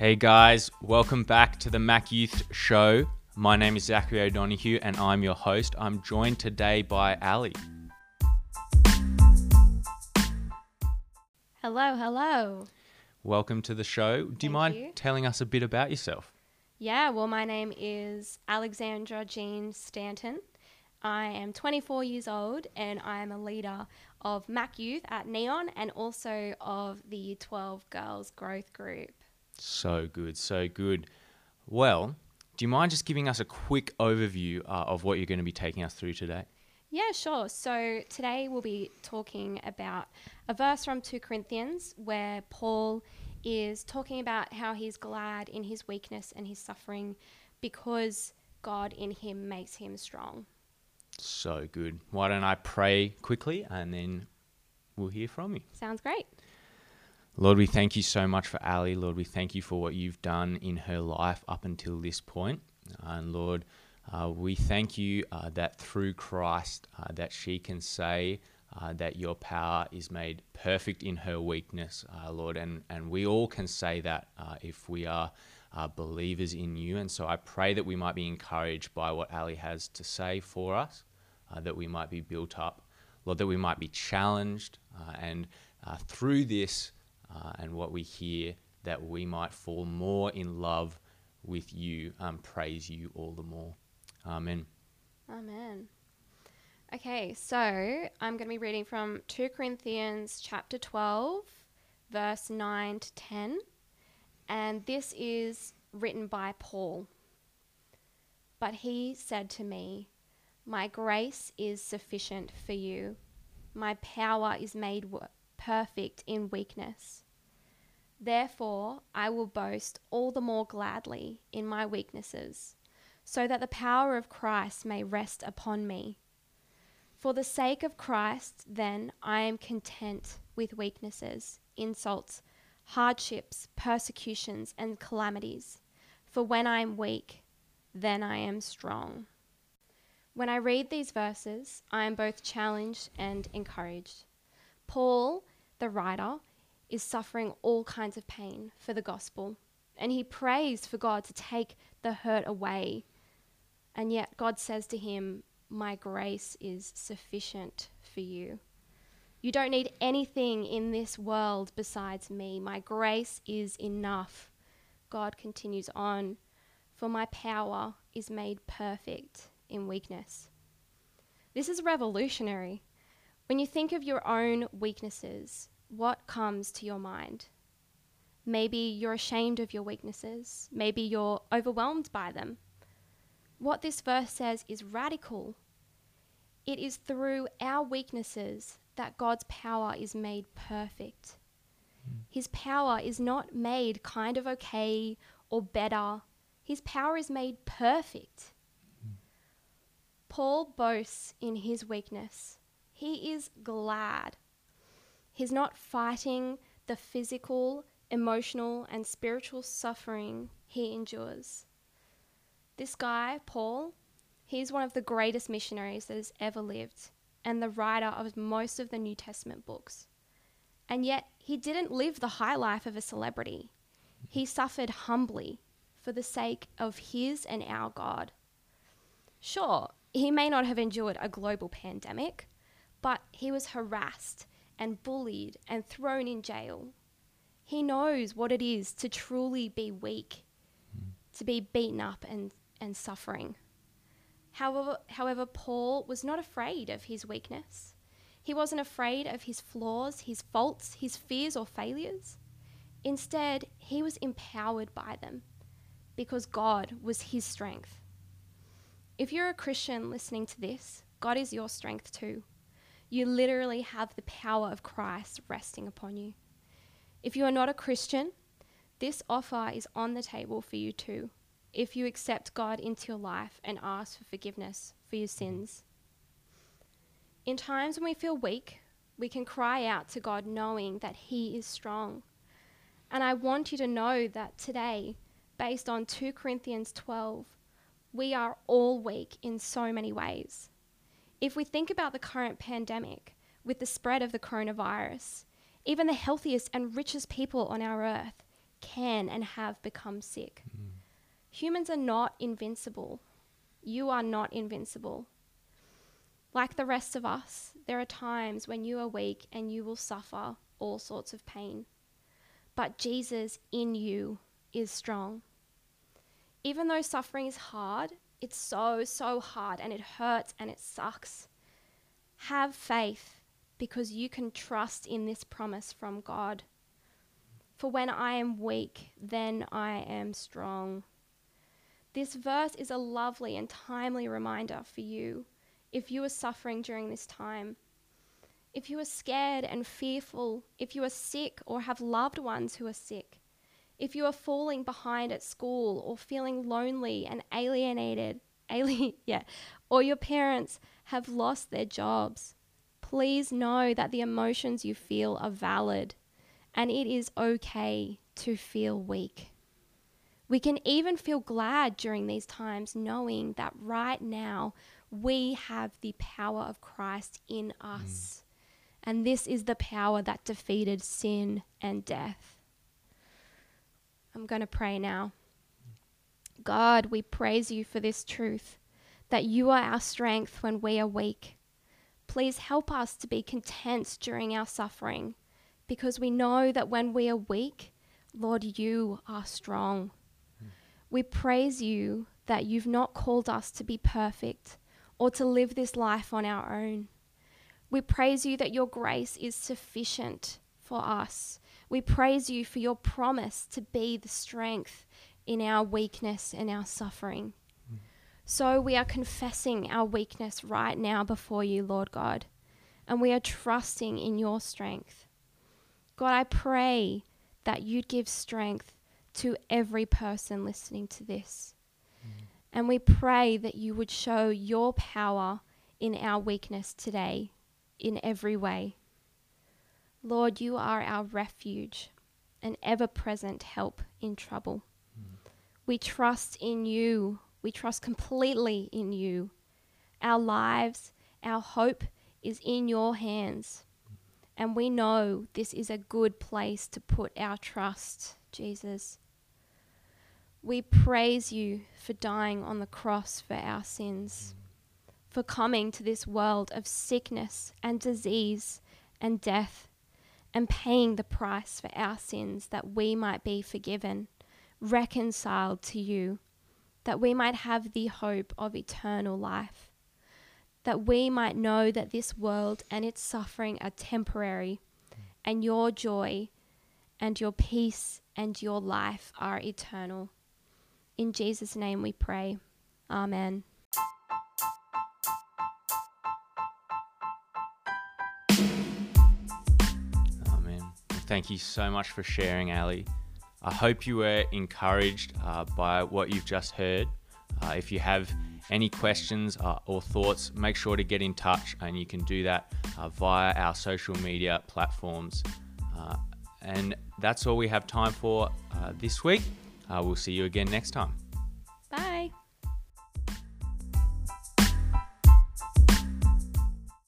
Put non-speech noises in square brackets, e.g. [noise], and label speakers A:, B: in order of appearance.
A: Hey guys, welcome back to the Mac Youth Show. My name is Zachary O'Donoghue and I'm your host. I'm joined today by Ally.
B: Hello, hello.
A: Welcome to the show. Do you mind
B: you.
A: telling us a bit about yourself?
B: Yeah, well, my name is Alexandra Jean Stanton. I am 24 years old and I am a leader of Mac Youth at Neon and also of the 12 Girls Growth Group.
A: So good, so good. Well, do you mind just giving us a quick overview uh, of what you're going to be taking us through today?
B: Yeah, sure. So today we'll be talking about a verse from 2 Corinthians where Paul is talking about how he's glad in his weakness and his suffering because God in him makes him strong.
A: So good. Why don't I pray quickly and then we'll hear from you.
B: Sounds great.
A: Lord, we thank you so much for Ally. Lord, we thank you for what you've done in her life up until this point. And Lord, uh, we thank you uh, that through Christ uh, that she can say uh, that your power is made perfect in her weakness, uh, Lord. And, and we all can say that uh, if we are uh, believers in you. And so I pray that we might be encouraged by what Ally has to say for us, uh, that we might be built up, Lord, that we might be challenged. Uh, and uh, through this uh, and what we hear, that we might fall more in love with you and praise you all the more. Amen.
B: Amen. Okay, so I'm going to be reading from 2 Corinthians chapter 12, verse 9 to 10. And this is written by Paul. But he said to me, My grace is sufficient for you. My power is made perfect in weakness. Therefore, I will boast all the more gladly in my weaknesses so that the power of Christ may rest upon me. For the sake of Christ, then, I am content with weaknesses, insults, hardships, persecutions, and calamities. For when I am weak, then I am strong. When I read these verses, I am both challenged and encouraged. Paul, the writer, is suffering all kinds of pain for the gospel, and he prays for God to take the hurt away and yet God says to him, My grace is sufficient for you. You don't need anything in this world besides me. My grace is enough. God continues on, For my power is made perfect in weakness. This is revolutionary. When you think of your own weaknesses, what comes to your mind? Maybe you're ashamed of your weaknesses. Maybe you're overwhelmed by them what this verse says is radical. It is through our weaknesses that God's power is made perfect. Hmm. His power is not made kind of okay or better. His power is made perfect. Hmm. Paul boasts in his weakness. He is glad. He's not fighting the physical, emotional, and spiritual suffering he endures. This guy, Paul, he's one of the greatest missionaries that has ever lived and the writer of most of the New Testament books. And yet, he didn't live the high life of a celebrity. He suffered humbly for the sake of his and our God. Sure, he may not have endured a global pandemic, but he was harassed and bullied and thrown in jail. He knows what it is to truly be weak, to be beaten up and and suffering. However, however, Paul was not afraid of his weakness. He wasn't afraid of his flaws, his faults, his fears, or failures. Instead, he was empowered by them because God was his strength. If you're a Christian listening to this, God is your strength too. You literally have the power of Christ resting upon you. If you are not a Christian, this offer is on the table for you too if you accept God into your life and ask for forgiveness for your mm-hmm. sins. In times when we feel weak, we can cry out to God knowing that He is strong. And I want you to know that today, based on 2 Corinthians 12, we are all weak in so many ways. If we think about the current pandemic with the spread of the coronavirus, even the healthiest and richest people on our earth can and have become sick. Mm. Humans are not invincible. You are not invincible. Like the rest of us, there are times when you are weak and you will suffer all sorts of pain. But Jesus in you is strong. Even though suffering is hard, it's so, so hard and it hurts and it sucks. Have faith because you can trust in this promise from God. For when I am weak, then I am strong. This verse is a lovely and timely reminder for you if you are suffering during this time. If you are scared and fearful, if you are sick or have loved ones who are sick, if you are falling behind at school or feeling lonely and alienated, [laughs] alien, yeah, or your parents have lost their jobs, please know that the emotions you feel are valid and it is okay to feel weak. We can even feel glad during these times knowing that right now we have the power of Christ in us. Mm. And this is the power that defeated sin and death. I'm going to pray now. God, we praise you for this truth that you are our strength when we are weak. Please help us to be content during our suffering because we know that when we are weak, Lord, you are strong. We praise you that you've not called us to be perfect or to live this life on our own. We praise you that your grace is sufficient for us. We praise you for your promise to be the strength in our weakness and our suffering. Mm. So we are confessing our weakness right now before you, Lord God, and we are trusting in your strength. God, I pray that you'd give strength to every person listening to this. And we pray that you would show your power in our weakness today in every way. Lord, you are our refuge, an ever present help in trouble. Mm. We trust in you. We trust completely in you. Our lives, our hope is in your hands. And we know this is a good place to put our trust, Jesus. We praise you for dying on the cross for our sins, for coming to this world of sickness and disease and death, and paying the price for our sins that we might be forgiven, reconciled to you, that we might have the hope of eternal life, that we might know that this world and its suffering are temporary, and your joy and your peace and your life are eternal. In Jesus' name we pray. Amen.
A: Thank you so much for sharing, Ally. I hope you were encouraged uh, by what you've just heard. Uh, if you have any questions uh, or thoughts, make sure to get in touch, and you can do that uh, via our social media platforms. Uh, and that's all we have time for uh, this week. We'll see you again next time.